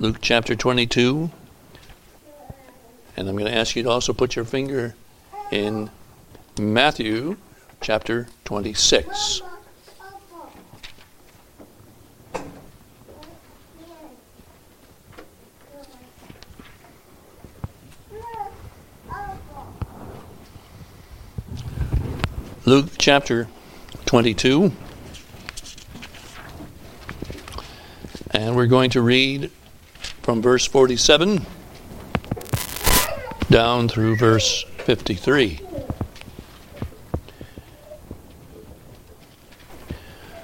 Luke chapter 22. And I'm going to ask you to also put your finger in Matthew chapter 26. Luke chapter 22. And we're going to read from verse 47 down through verse 53.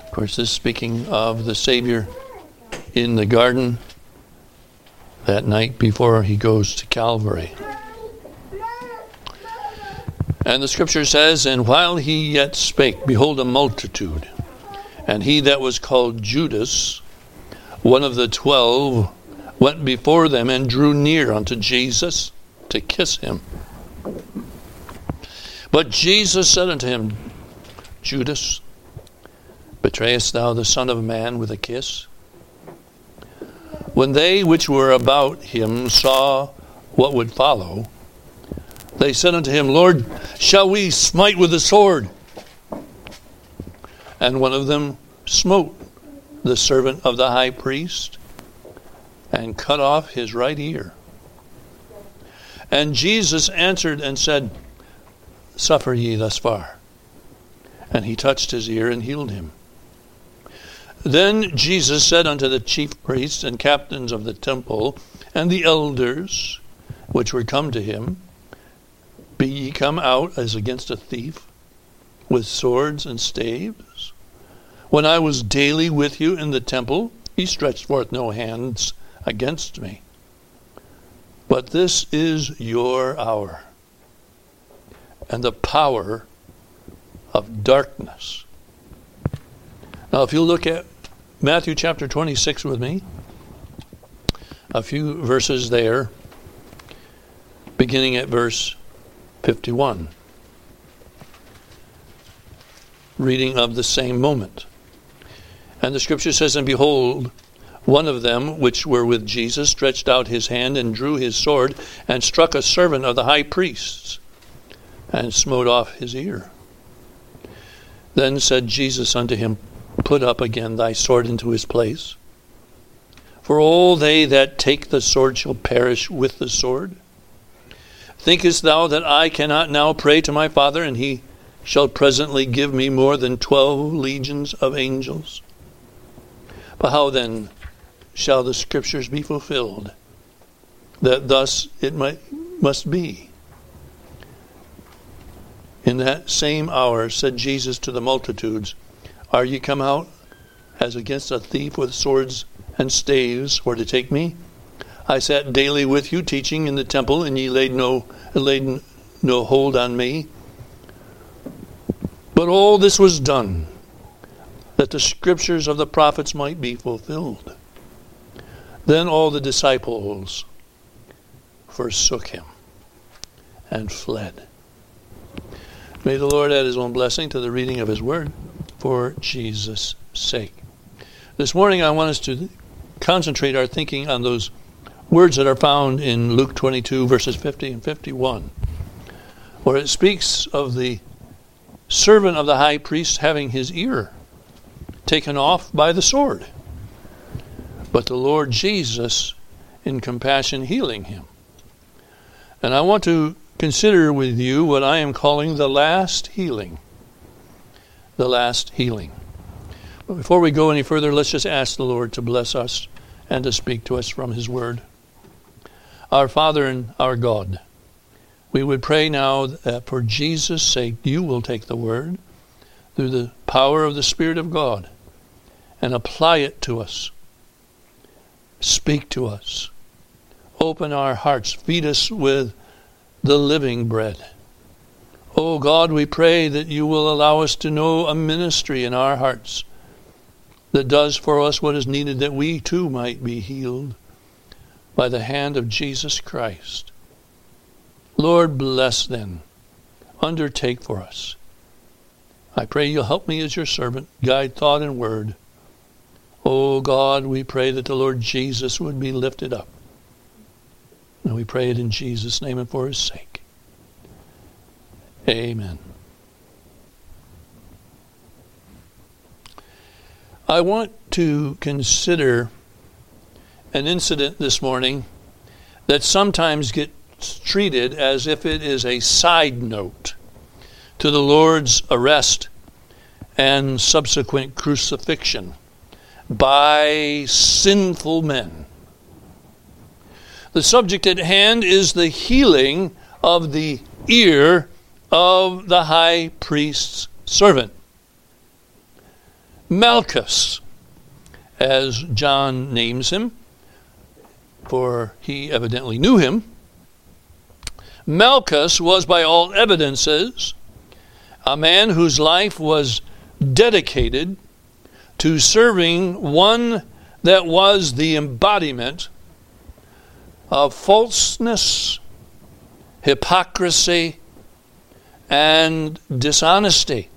Of course, this is speaking of the Savior in the garden that night before he goes to Calvary. And the scripture says, And while he yet spake, behold, a multitude, and he that was called Judas, one of the twelve, went before them and drew near unto Jesus to kiss him. But Jesus said unto him, Judas, betrayest thou the Son of Man with a kiss? When they which were about him saw what would follow, they said unto him, Lord, shall we smite with the sword? And one of them smote the servant of the high priest and cut off his right ear. And Jesus answered and said, Suffer ye thus far. And he touched his ear and healed him. Then Jesus said unto the chief priests and captains of the temple and the elders which were come to him, Be ye come out as against a thief with swords and staves? When I was daily with you in the temple, ye stretched forth no hands against me. But this is your hour and the power of darkness. Now, if you look at Matthew chapter 26 with me, a few verses there, beginning at verse 51, reading of the same moment. And the scripture says, And behold, one of them, which were with Jesus, stretched out his hand and drew his sword and struck a servant of the high priest's and smote off his ear. Then said Jesus unto him, Put up again thy sword into his place. For all they that take the sword shall perish with the sword. Thinkest thou that I cannot now pray to my Father, and he shall presently give me more than twelve legions of angels? But how then shall the scriptures be fulfilled, that thus it might, must be? In that same hour said Jesus to the multitudes, Are ye come out as against a thief with swords and staves for to take me? I sat daily with you teaching in the temple, and ye laid no laid no hold on me. But all this was done that the scriptures of the prophets might be fulfilled. Then all the disciples forsook him and fled. May the Lord add his own blessing to the reading of his word for Jesus' sake. This morning I want us to concentrate our thinking on those words that are found in Luke 22, verses 50 and 51, where it speaks of the servant of the high priest having his ear taken off by the sword, but the Lord Jesus, in compassion, healing him. And I want to consider with you what I am calling the last healing. The last healing. But before we go any further, let's just ask the Lord to bless us and to speak to us from His Word. Our Father and our God, we would pray now that for Jesus' sake you will take the Word through the power of the Spirit of God and apply it to us. Speak to us. Open our hearts. Feed us with the living bread. Oh God, we pray that you will allow us to know a ministry in our hearts that does for us what is needed that we too might be healed by the hand of Jesus Christ. Lord, bless then. Undertake for us. I pray you'll help me as your servant, guide thought and word. Oh God, we pray that the Lord Jesus would be lifted up. And we pray it in Jesus' name and for his sake. Amen. I want to consider an incident this morning that sometimes gets treated as if it is a side note to the Lord's arrest and subsequent crucifixion by sinful men. The subject at hand is the healing of the ear of the high priest's servant. Malchus, as John names him, for he evidently knew him. Malchus was, by all evidences, a man whose life was dedicated to serving one that was the embodiment of falseness, hypocrisy, and dishonesty.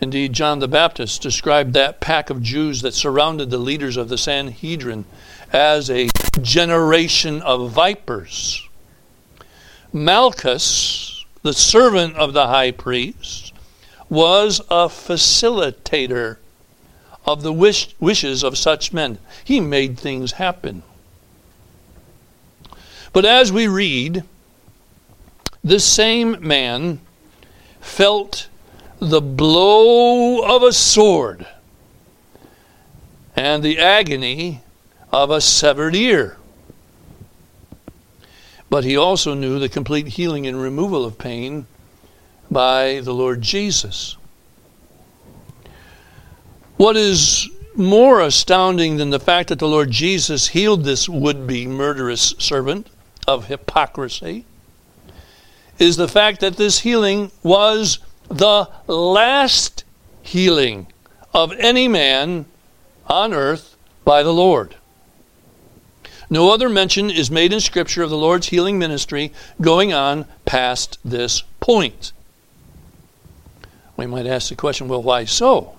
Indeed, John the Baptist described that pack of Jews that surrounded the leaders of the Sanhedrin as a generation of vipers. Malchus, the servant of the high priest, was a facilitator of the wish, wishes of such men. He made things happen. But as we read, this same man felt the blow of a sword and the agony of a severed ear. But he also knew the complete healing and removal of pain by the Lord Jesus. What is more astounding than the fact that the Lord Jesus healed this would be murderous servant of hypocrisy is the fact that this healing was the last healing of any man on earth by the Lord. No other mention is made in Scripture of the Lord's healing ministry going on past this point. We might ask the question well, why so?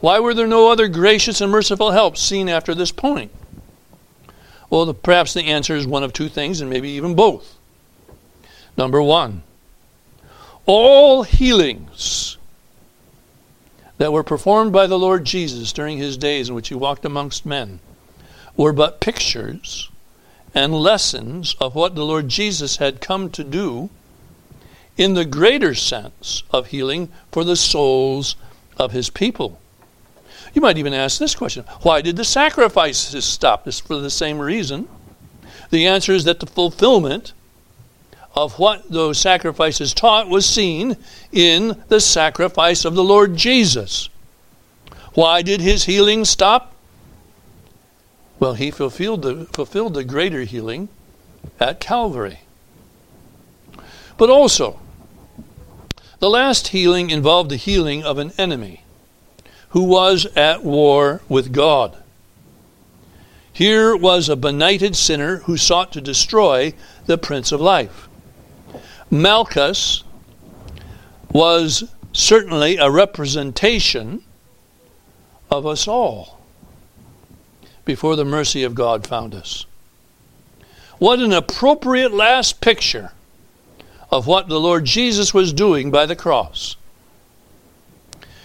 Why were there no other gracious and merciful helps seen after this point? Well, the, perhaps the answer is one of two things, and maybe even both. Number one, all healings that were performed by the Lord Jesus during his days in which he walked amongst men were but pictures and lessons of what the Lord Jesus had come to do in the greater sense of healing for the souls of his people. You might even ask this question why did the sacrifices stop? It's for the same reason. The answer is that the fulfillment of what those sacrifices taught was seen in the sacrifice of the Lord Jesus. Why did his healing stop? Well, he fulfilled the, fulfilled the greater healing at Calvary. But also, the last healing involved the healing of an enemy who was at war with God. Here was a benighted sinner who sought to destroy the Prince of Life. Malchus was certainly a representation of us all before the mercy of God found us. What an appropriate last picture of what the Lord Jesus was doing by the cross.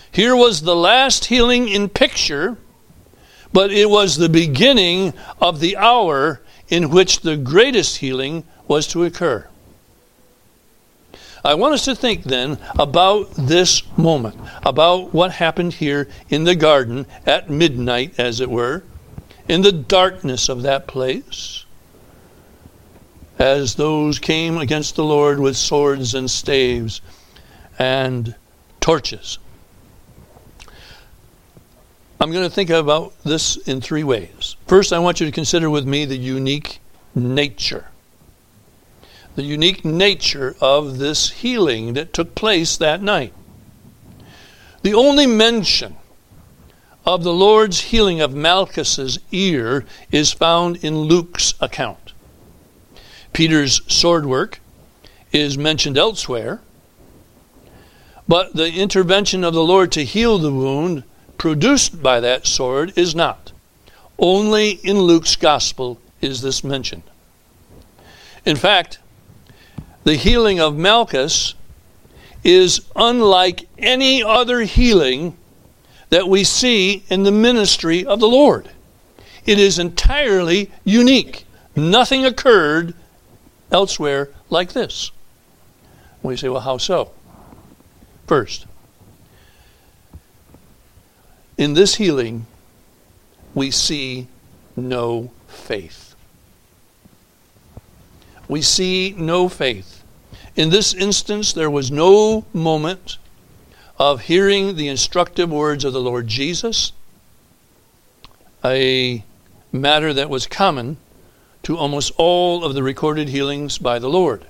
Here was the last healing in picture, but it was the beginning of the hour in which the greatest healing was to occur. I want us to think then about this moment, about what happened here in the garden at midnight, as it were, in the darkness of that place, as those came against the Lord with swords and staves and torches. I'm going to think about this in three ways. First, I want you to consider with me the unique nature the unique nature of this healing that took place that night. The only mention of the Lord's healing of Malchus's ear is found in Luke's account. Peter's sword work is mentioned elsewhere, but the intervention of the Lord to heal the wound produced by that sword is not. Only in Luke's gospel is this mentioned. In fact, the healing of Malchus is unlike any other healing that we see in the ministry of the Lord. It is entirely unique. Nothing occurred elsewhere like this. We say, well, how so? First, in this healing, we see no faith. We see no faith. In this instance, there was no moment of hearing the instructive words of the Lord Jesus, a matter that was common to almost all of the recorded healings by the Lord.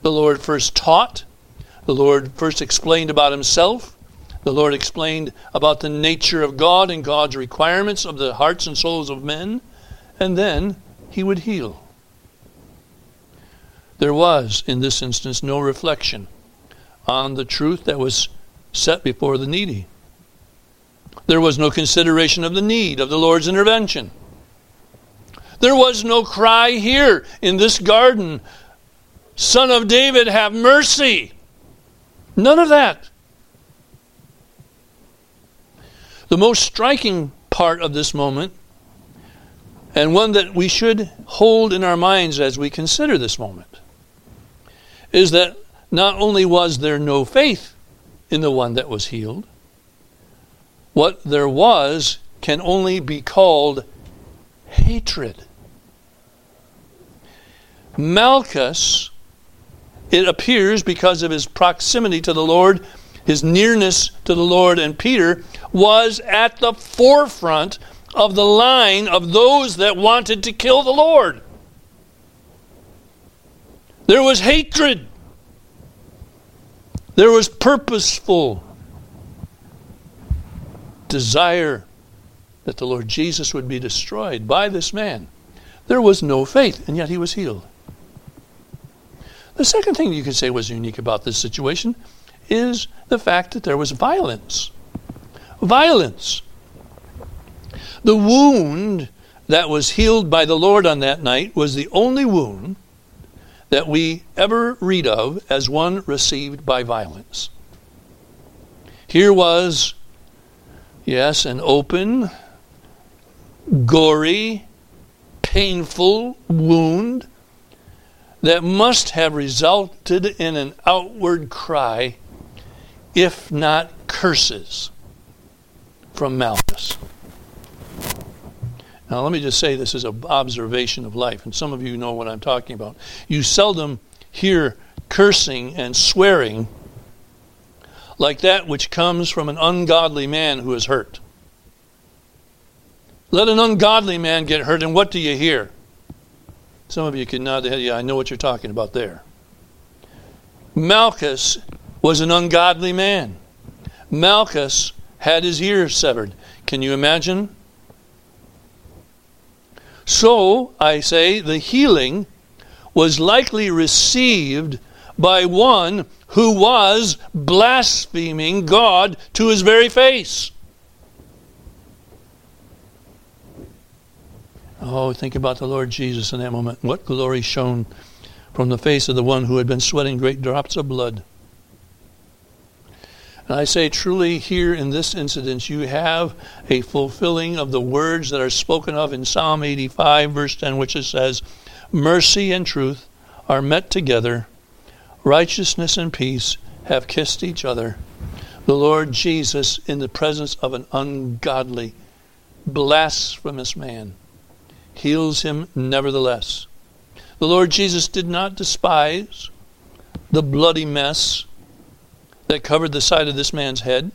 The Lord first taught, the Lord first explained about himself, the Lord explained about the nature of God and God's requirements of the hearts and souls of men, and then he would heal. There was, in this instance, no reflection on the truth that was set before the needy. There was no consideration of the need of the Lord's intervention. There was no cry here in this garden, Son of David, have mercy. None of that. The most striking part of this moment, and one that we should hold in our minds as we consider this moment, is that not only was there no faith in the one that was healed, what there was can only be called hatred. Malchus, it appears because of his proximity to the Lord, his nearness to the Lord and Peter, was at the forefront of the line of those that wanted to kill the Lord. There was hatred. There was purposeful desire that the Lord Jesus would be destroyed by this man. There was no faith, and yet he was healed. The second thing you could say was unique about this situation is the fact that there was violence. Violence. The wound that was healed by the Lord on that night was the only wound that we ever read of as one received by violence. Here was, yes, an open, gory, painful wound that must have resulted in an outward cry, if not curses, from Malchus. Now, let me just say this is an observation of life, and some of you know what I'm talking about. You seldom hear cursing and swearing like that which comes from an ungodly man who is hurt. Let an ungodly man get hurt, and what do you hear? Some of you can nod the head, yeah, I know what you're talking about there. Malchus was an ungodly man. Malchus had his ears severed. Can you imagine so, I say, the healing was likely received by one who was blaspheming God to his very face. Oh, think about the Lord Jesus in that moment. What glory shone from the face of the one who had been sweating great drops of blood. And I say, truly, here in this incident, you have a fulfilling of the words that are spoken of in Psalm 85, verse 10, which it says, Mercy and truth are met together, righteousness and peace have kissed each other. The Lord Jesus, in the presence of an ungodly, blasphemous man, heals him nevertheless. The Lord Jesus did not despise the bloody mess that covered the side of this man's head.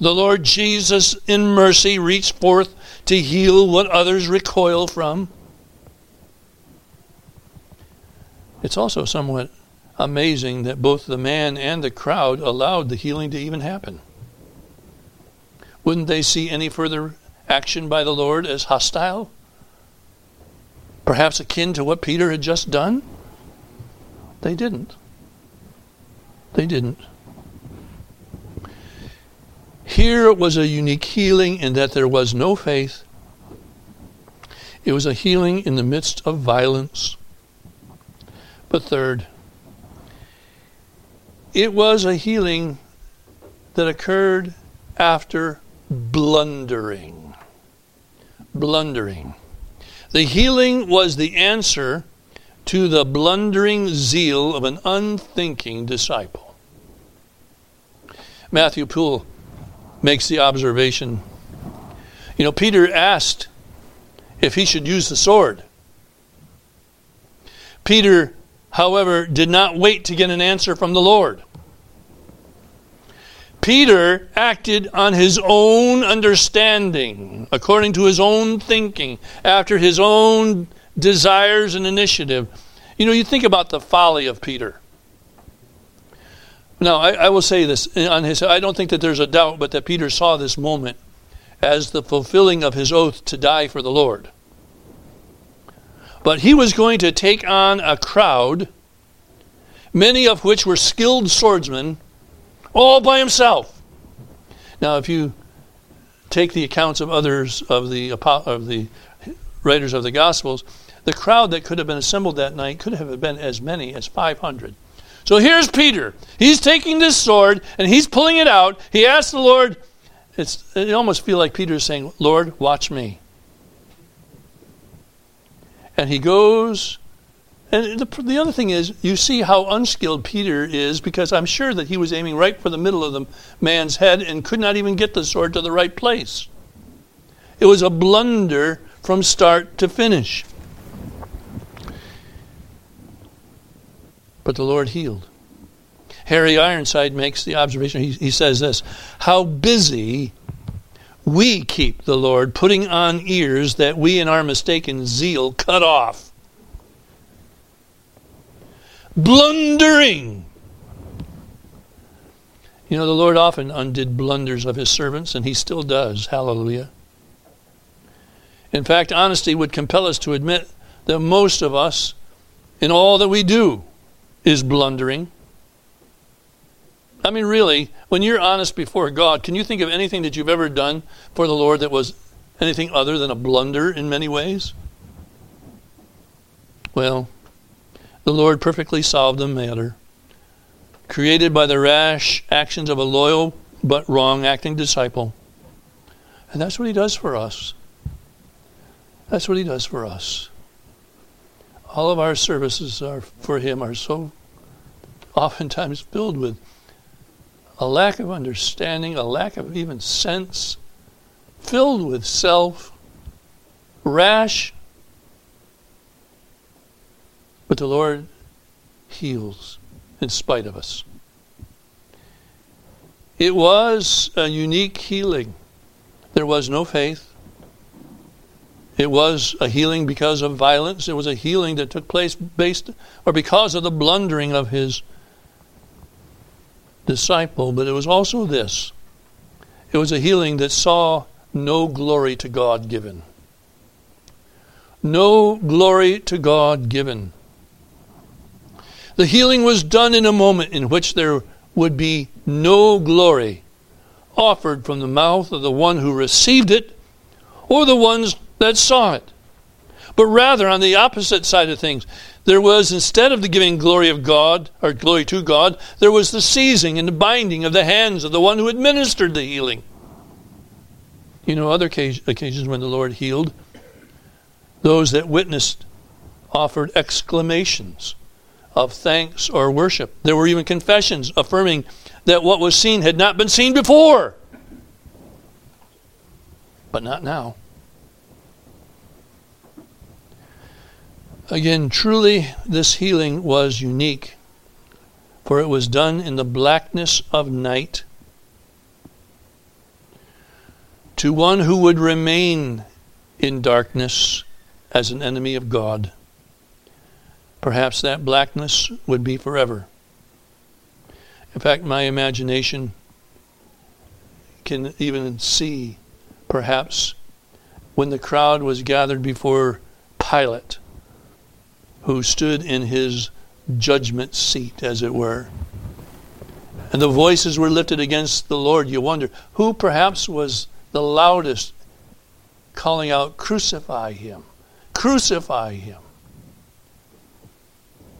The Lord Jesus, in mercy, reached forth to heal what others recoil from. It's also somewhat amazing that both the man and the crowd allowed the healing to even happen. Wouldn't they see any further action by the Lord as hostile? Perhaps akin to what Peter had just done? They didn't. They didn't. Here was a unique healing in that there was no faith. It was a healing in the midst of violence. But third, it was a healing that occurred after blundering. Blundering. The healing was the answer to the blundering zeal of an unthinking disciple. Matthew Poole makes the observation you know, Peter asked if he should use the sword. Peter, however, did not wait to get an answer from the Lord. Peter acted on his own understanding, according to his own thinking, after his own desires and initiative. You know, you think about the folly of Peter. Now, I, I, will say this on his. I don't think that there's a doubt, but that Peter saw this moment as the fulfilling of his oath to die for the Lord. But he was going to take on a crowd, many of which were skilled swordsmen, all by himself. Now, if you take the accounts of others of the of the writers of the Gospels, the crowd that could have been assembled that night could have been as many as 500. So here's Peter. He's taking this sword and he's pulling it out. He asks the Lord, it's, it almost feel like Peter is saying, Lord, watch me. And he goes, and the, the other thing is, you see how unskilled Peter is because I'm sure that he was aiming right for the middle of the man's head and could not even get the sword to the right place. It was a blunder from start to finish. but the Lord healed. Harry Ironside makes the observation, he, he says this How busy we keep the Lord, putting on ears that we in our mistaken zeal cut off. Blundering. You know, the Lord often undid blunders of his servants, and he still does. Hallelujah. In fact, honesty would compel us to admit that most of us, in all that we do, is blundering. I mean, really, when you're honest before God, can you think of anything that you've ever done for the Lord that was anything other than a blunder in many ways? Well, the Lord perfectly solved the matter. Created by the rash actions of a loyal but wrong acting disciple. And that's what He does for us. That's what He does for us all of our services are for him are so oftentimes filled with a lack of understanding, a lack of even sense, filled with self, rash. But the Lord heals in spite of us. It was a unique healing. There was no faith. It was a healing because of violence. It was a healing that took place based or because of the blundering of his disciple. But it was also this it was a healing that saw no glory to God given. No glory to God given. The healing was done in a moment in which there would be no glory offered from the mouth of the one who received it or the ones that saw it. But rather, on the opposite side of things, there was, instead of the giving glory of God, or glory to God, there was the seizing and the binding of the hands of the one who administered the healing. You know, other occasions when the Lord healed, those that witnessed offered exclamations of thanks or worship. There were even confessions affirming that what was seen had not been seen before. But not now. Again, truly, this healing was unique, for it was done in the blackness of night to one who would remain in darkness as an enemy of God. Perhaps that blackness would be forever. In fact, my imagination can even see, perhaps, when the crowd was gathered before Pilate who stood in his judgment seat, as it were. and the voices were lifted against the Lord, you wonder who perhaps was the loudest calling out, Crucify him! Crucify him!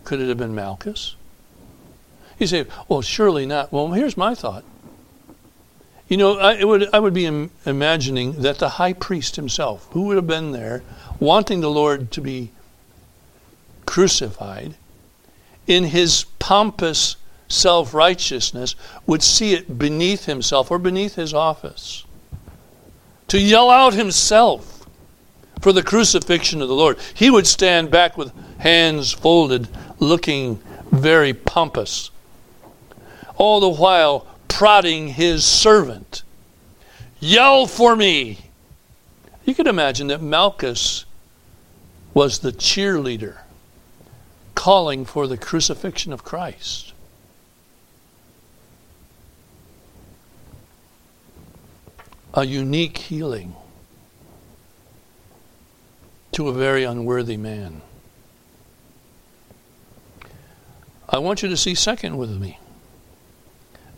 Could it have been Malchus? You say, Well, surely not. Well, here's my thought. You know, I would, I would be Im- imagining that the high priest himself, who would have been there, wanting the Lord to be crucified, in his pompous self righteousness, would see it beneath himself or beneath his office. To yell out himself for the crucifixion of the Lord. He would stand back with hands folded, looking very pompous. All the while prodding his servant. Yell for me! You can imagine that Malchus was the cheerleader calling for the crucifixion of Christ. A unique healing to a very unworthy man. I want you to see second with me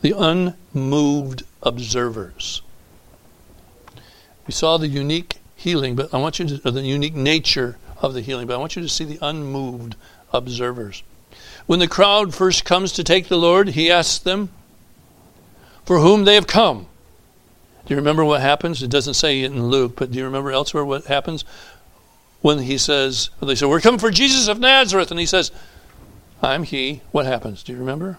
the unmoved observers. We saw the unique healing, but I want you to, the unique nature of the healing, but I want you to see the unmoved observers. When the crowd first comes to take the Lord, he asks them for whom they have come. Do you remember what happens? It doesn't say it in Luke, but do you remember elsewhere what happens when he says, they say, We're coming for Jesus of Nazareth, and he says, I'm he. What happens? Do you remember?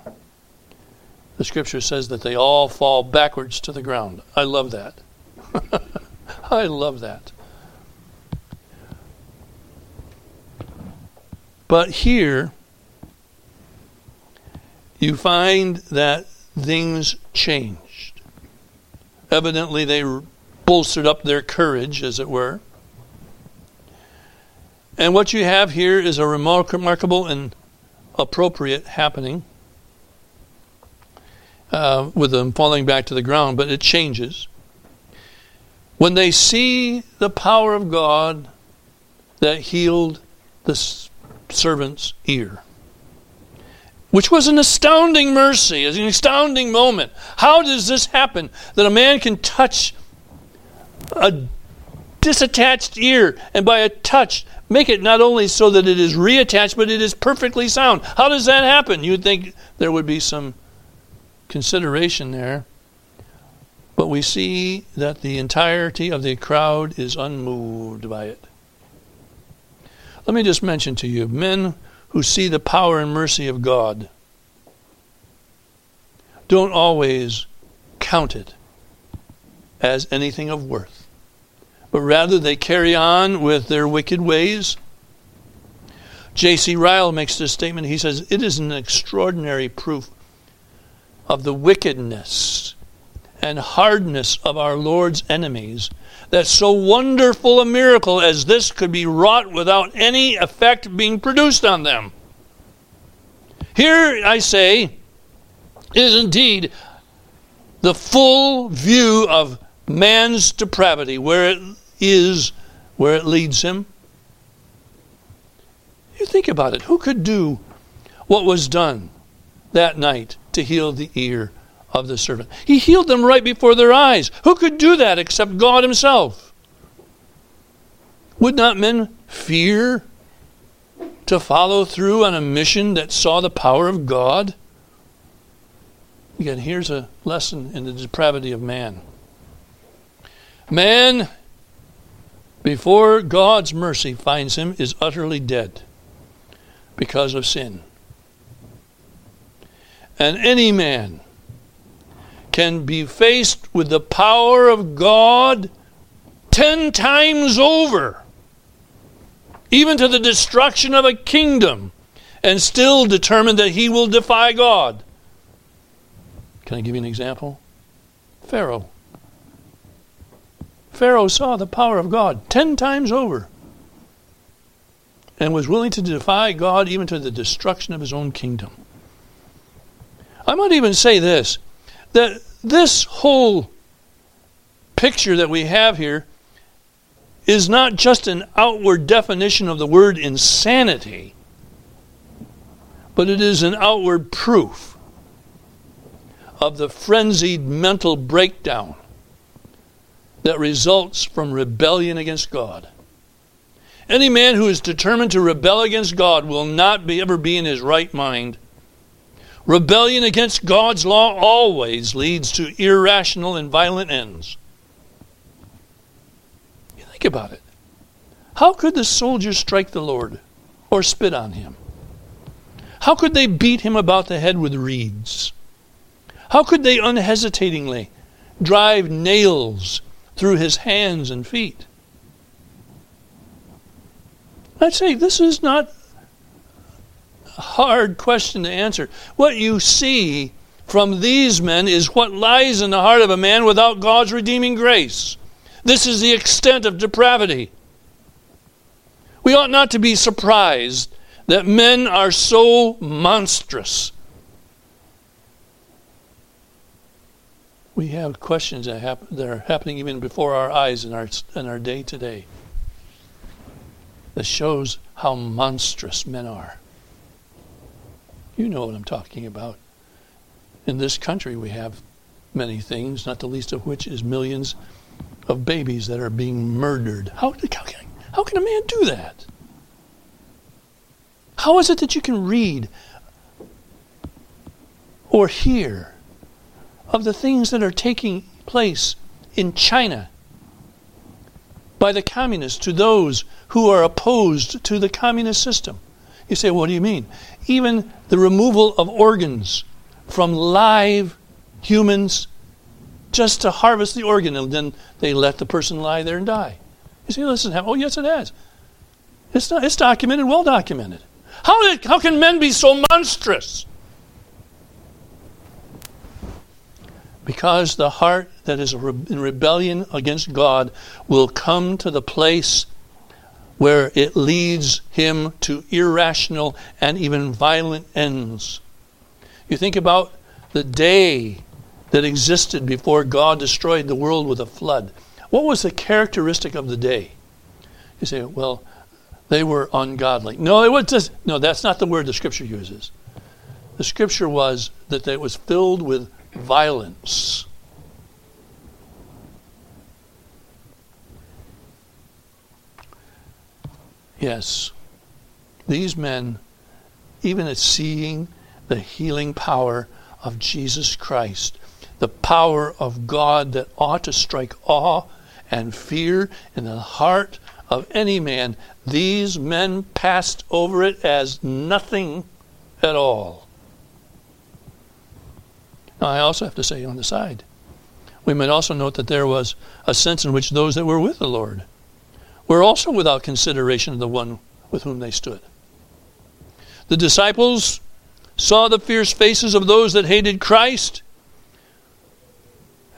The scripture says that they all fall backwards to the ground. I love that. I love that. But here, you find that things changed. Evidently, they bolstered up their courage, as it were. And what you have here is a remarkable and appropriate happening uh, with them falling back to the ground, but it changes. When they see the power of God that healed the servant's ear, which was an astounding mercy, an astounding moment. How does this happen that a man can touch a disattached ear and by a touch make it not only so that it is reattached, but it is perfectly sound? How does that happen? You'd think there would be some consideration there. But we see that the entirety of the crowd is unmoved by it. Let me just mention to you men who see the power and mercy of God don't always count it as anything of worth, but rather they carry on with their wicked ways. J.C. Ryle makes this statement. He says, It is an extraordinary proof of the wickedness and hardness of our Lord's enemies, that so wonderful a miracle as this could be wrought without any effect being produced on them. Here, I say, is indeed the full view of man's depravity, where it is, where it leads him. You think about it. Who could do what was done that night to heal the ear of the servant. He healed them right before their eyes. Who could do that except God Himself? Would not men fear to follow through on a mission that saw the power of God? Again, here's a lesson in the depravity of man. Man, before God's mercy finds him, is utterly dead because of sin. And any man can be faced with the power of God ten times over, even to the destruction of a kingdom, and still determine that he will defy God. Can I give you an example? Pharaoh. Pharaoh saw the power of God ten times over and was willing to defy God even to the destruction of his own kingdom. I might even say this that this whole picture that we have here is not just an outward definition of the word insanity, but it is an outward proof of the frenzied mental breakdown that results from rebellion against God. Any man who is determined to rebel against God will not be, ever be in his right mind. Rebellion against God's law always leads to irrational and violent ends. You think about it. How could the soldiers strike the Lord or spit on him? How could they beat him about the head with reeds? How could they unhesitatingly drive nails through his hands and feet? I'd say this is not a hard question to answer. What you see from these men is what lies in the heart of a man without God's redeeming grace. This is the extent of depravity. We ought not to be surprised that men are so monstrous. We have questions that, happen, that are happening even before our eyes in our, in our day to day that shows how monstrous men are. You know what I'm talking about. In this country, we have many things, not the least of which is millions of babies that are being murdered. How, how, can, how can a man do that? How is it that you can read or hear of the things that are taking place in China by the communists to those who are opposed to the communist system. You say, what do you mean? Even the removal of organs from live humans just to harvest the organ, and then they let the person lie there and die. You say, listen, oh, yes, it has. It's, not, it's documented, well documented. How, did, how can men be so monstrous? Because the heart that is in rebellion against God will come to the place where it leads him to irrational and even violent ends. You think about the day that existed before God destroyed the world with a flood. What was the characteristic of the day? You say, well, they were ungodly. No, it was just, no, that's not the word the scripture uses. The scripture was that it was filled with violence. Yes, these men, even at seeing the healing power of Jesus Christ, the power of God that ought to strike awe and fear in the heart of any man, these men passed over it as nothing at all. Now, I also have to say on the side, we might also note that there was a sense in which those that were with the Lord were also without consideration of the one with whom they stood. The disciples saw the fierce faces of those that hated Christ,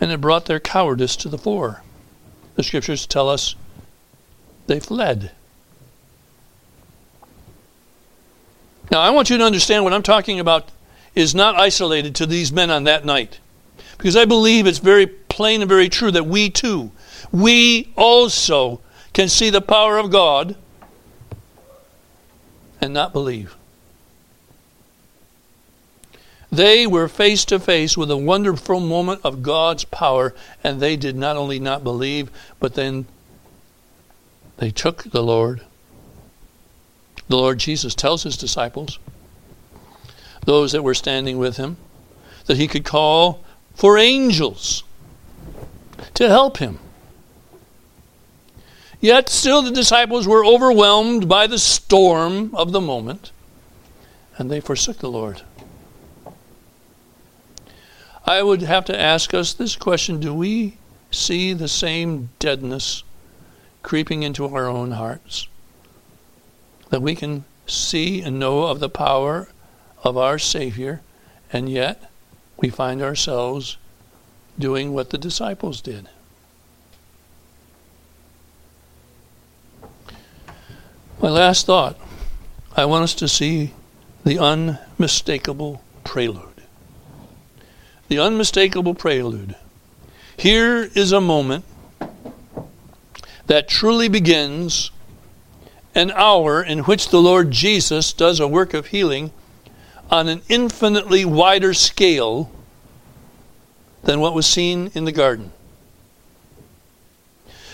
and it brought their cowardice to the fore. The scriptures tell us they fled. Now, I want you to understand what I'm talking about is not isolated to these men on that night. Because I believe it's very plain and very true that we too, we also can see the power of God and not believe. They were face to face with a wonderful moment of God's power, and they did not only not believe, but then they took the Lord. The Lord Jesus tells his disciples, those that were standing with him, that he could call for angels to help him. Yet still the disciples were overwhelmed by the storm of the moment, and they forsook the Lord. I would have to ask us this question Do we see the same deadness creeping into our own hearts. That we can see and know of the power of our Savior, and yet we find ourselves doing what the disciples did. My last thought I want us to see the unmistakable prelude. The unmistakable prelude. Here is a moment that truly begins an hour in which the Lord Jesus does a work of healing on an infinitely wider scale than what was seen in the garden?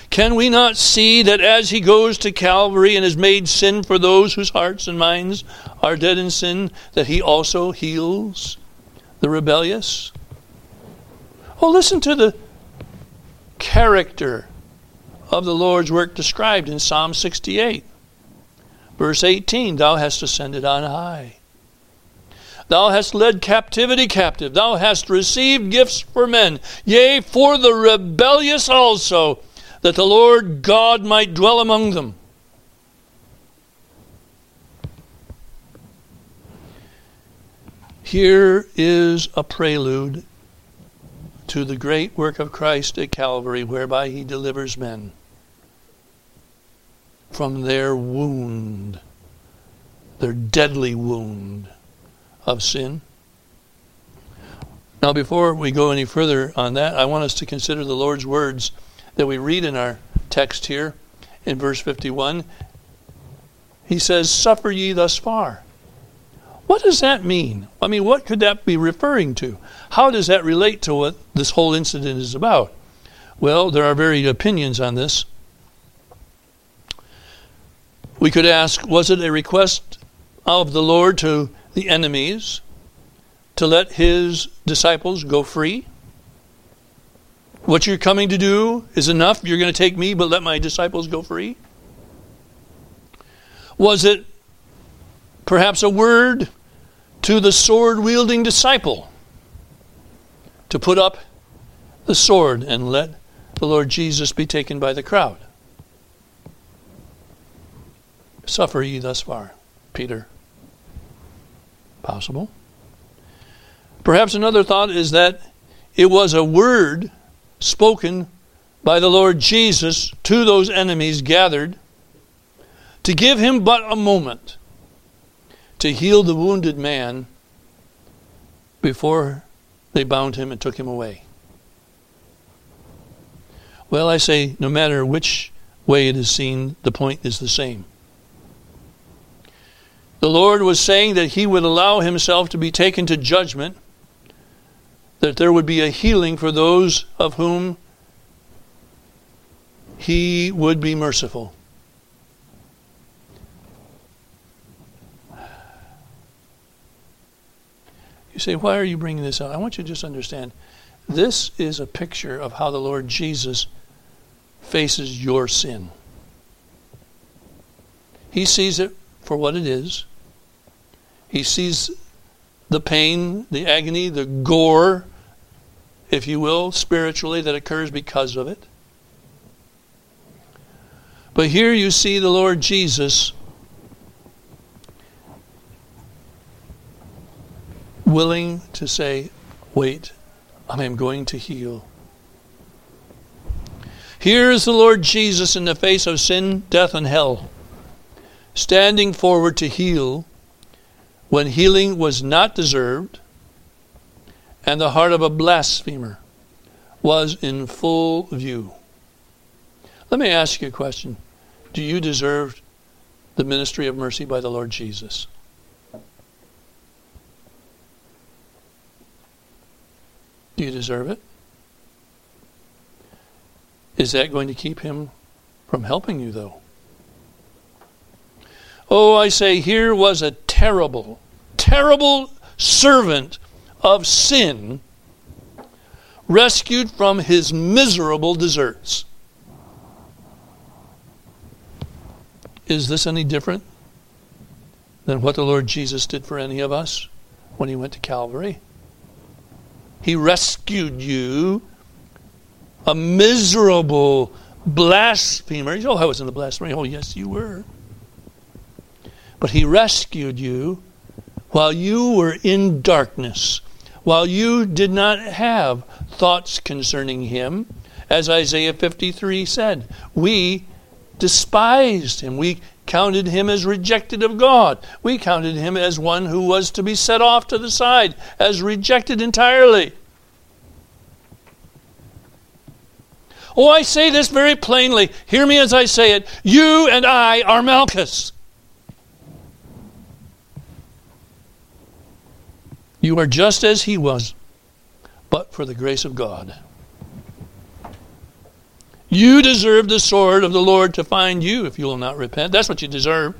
Can we not see that as he goes to Calvary and has made sin for those whose hearts and minds are dead in sin, that he also heals the rebellious? Oh, listen to the character of the Lord's work described in Psalm 68. Verse 18 Thou hast ascended on high. Thou hast led captivity captive. Thou hast received gifts for men, yea, for the rebellious also that the Lord God might dwell among them. Here is a prelude to the great work of Christ at Calvary, whereby he delivers men from their wound, their deadly wound of sin. Now, before we go any further on that, I want us to consider the Lord's words that we read in our text here in verse 51. He says, Suffer ye thus far. What does that mean? I mean, what could that be referring to? How does that relate to what this whole incident is about? Well, there are varied opinions on this. We could ask Was it a request of the Lord to the enemies to let his disciples go free? What you're coming to do is enough. You're going to take me, but let my disciples go free? Was it perhaps a word to the sword wielding disciple to put up the sword and let the Lord Jesus be taken by the crowd? Suffer ye thus far, Peter. Possible. Perhaps another thought is that it was a word spoken by the Lord Jesus to those enemies gathered to give him but a moment to heal the wounded man before they bound him and took him away. Well, I say, no matter which way it is seen, the point is the same. The Lord was saying that He would allow Himself to be taken to judgment that there would be a healing for those of whom he would be merciful. You say, why are you bringing this out? I want you to just understand this is a picture of how the Lord Jesus faces your sin. He sees it for what it is. He sees the pain, the agony, the gore if you will, spiritually, that occurs because of it. But here you see the Lord Jesus willing to say, Wait, I am going to heal. Here is the Lord Jesus in the face of sin, death, and hell, standing forward to heal when healing was not deserved and the heart of a blasphemer was in full view. Let me ask you a question. Do you deserve the ministry of mercy by the Lord Jesus? Do you deserve it? Is that going to keep him from helping you, though? Oh, I say, here was a terrible, terrible servant of sin, rescued from his miserable deserts. Is this any different than what the Lord Jesus did for any of us when he went to Calvary? He rescued you, a miserable blasphemer. Oh, I was in the blasphemy. Oh, yes, you were. But he rescued you while you were in darkness while you did not have thoughts concerning him, as Isaiah 53 said, we despised him. We counted him as rejected of God. We counted him as one who was to be set off to the side, as rejected entirely. Oh, I say this very plainly. Hear me as I say it. You and I are Malchus. You are just as he was, but for the grace of God. You deserve the sword of the Lord to find you if you will not repent. That's what you deserve.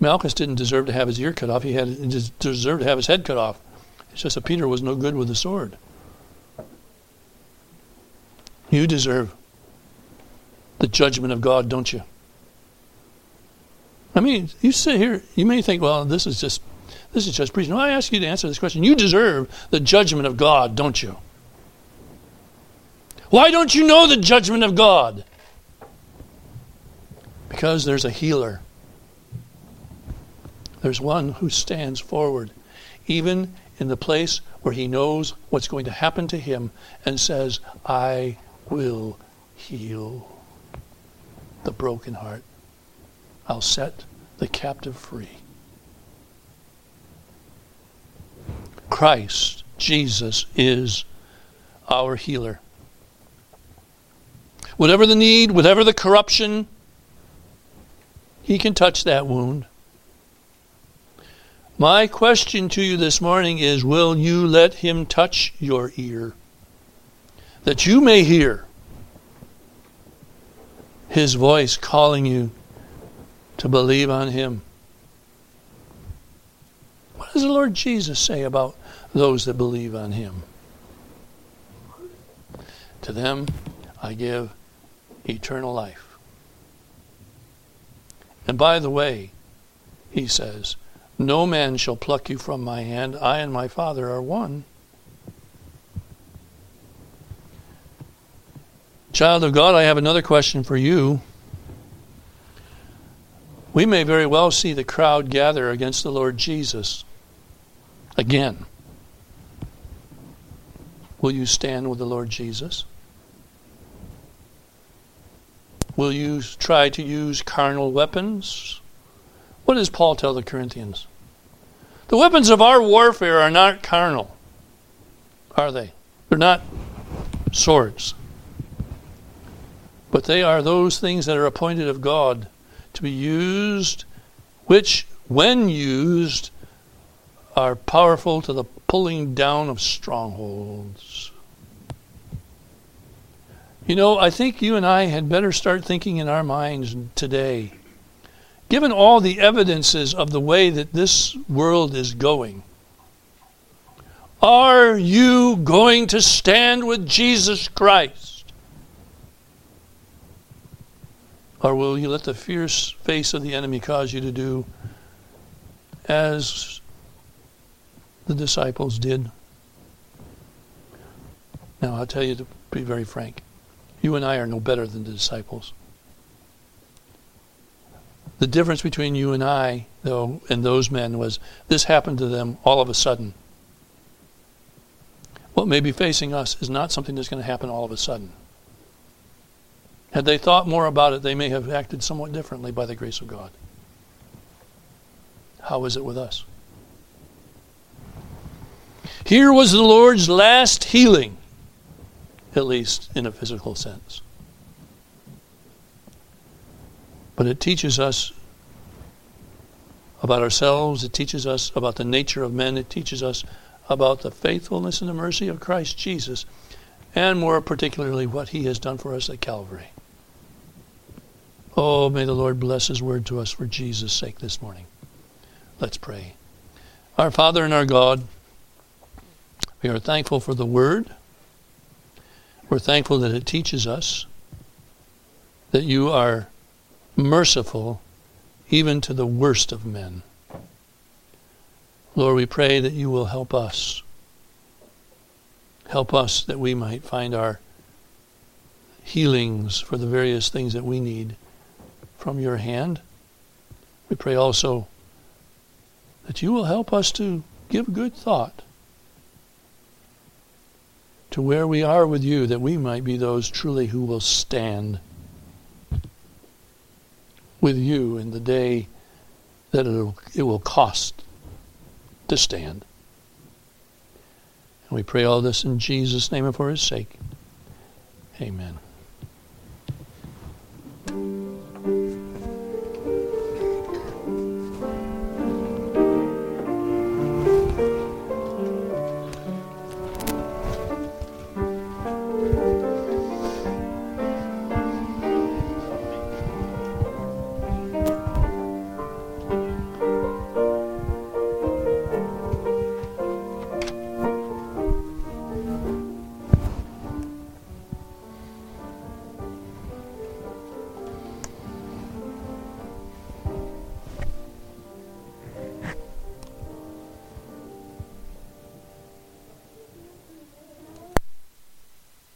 Malchus didn't deserve to have his ear cut off. He had he deserved to have his head cut off. It's just that Peter was no good with the sword. You deserve the judgment of God, don't you? I mean, you sit here, you may think, well, this is just this is just preaching. No, I ask you to answer this question. You deserve the judgment of God, don't you? Why don't you know the judgment of God? Because there's a healer. There's one who stands forward, even in the place where he knows what's going to happen to him, and says, I will heal the broken heart. I'll set the captive free. Christ, Jesus, is our healer. Whatever the need, whatever the corruption, He can touch that wound. My question to you this morning is Will you let Him touch your ear? That you may hear His voice calling you to believe on Him. What does the Lord Jesus say about those that believe on Him? To them I give eternal life. And by the way, He says, no man shall pluck you from my hand. I and my Father are one. Child of God, I have another question for you. We may very well see the crowd gather against the Lord Jesus again. Will you stand with the Lord Jesus? Will you try to use carnal weapons? What does Paul tell the Corinthians? The weapons of our warfare are not carnal, are they? They're not swords. But they are those things that are appointed of God to be used, which, when used, are powerful to the pulling down of strongholds. You know, I think you and I had better start thinking in our minds today given all the evidences of the way that this world is going, are you going to stand with Jesus Christ? Or will you let the fierce face of the enemy cause you to do as the disciples did? Now, I'll tell you to be very frank. You and I are no better than the disciples. The difference between you and I, though, and those men was this happened to them all of a sudden. What may be facing us is not something that's going to happen all of a sudden. Had they thought more about it, they may have acted somewhat differently by the grace of God. How is it with us? Here was the Lord's last healing, at least in a physical sense. But it teaches us about ourselves, it teaches us about the nature of men, it teaches us about the faithfulness and the mercy of Christ Jesus, and more particularly what he has done for us at Calvary. Oh, may the Lord bless his word to us for Jesus' sake this morning. Let's pray. Our Father and our God, we are thankful for the word. We're thankful that it teaches us that you are merciful even to the worst of men. Lord, we pray that you will help us. Help us that we might find our healings for the various things that we need from your hand. We pray also that you will help us to give good thought to where we are with you, that we might be those truly who will stand with you in the day that it will cost to stand. And we pray all this in Jesus' name and for his sake. Amen.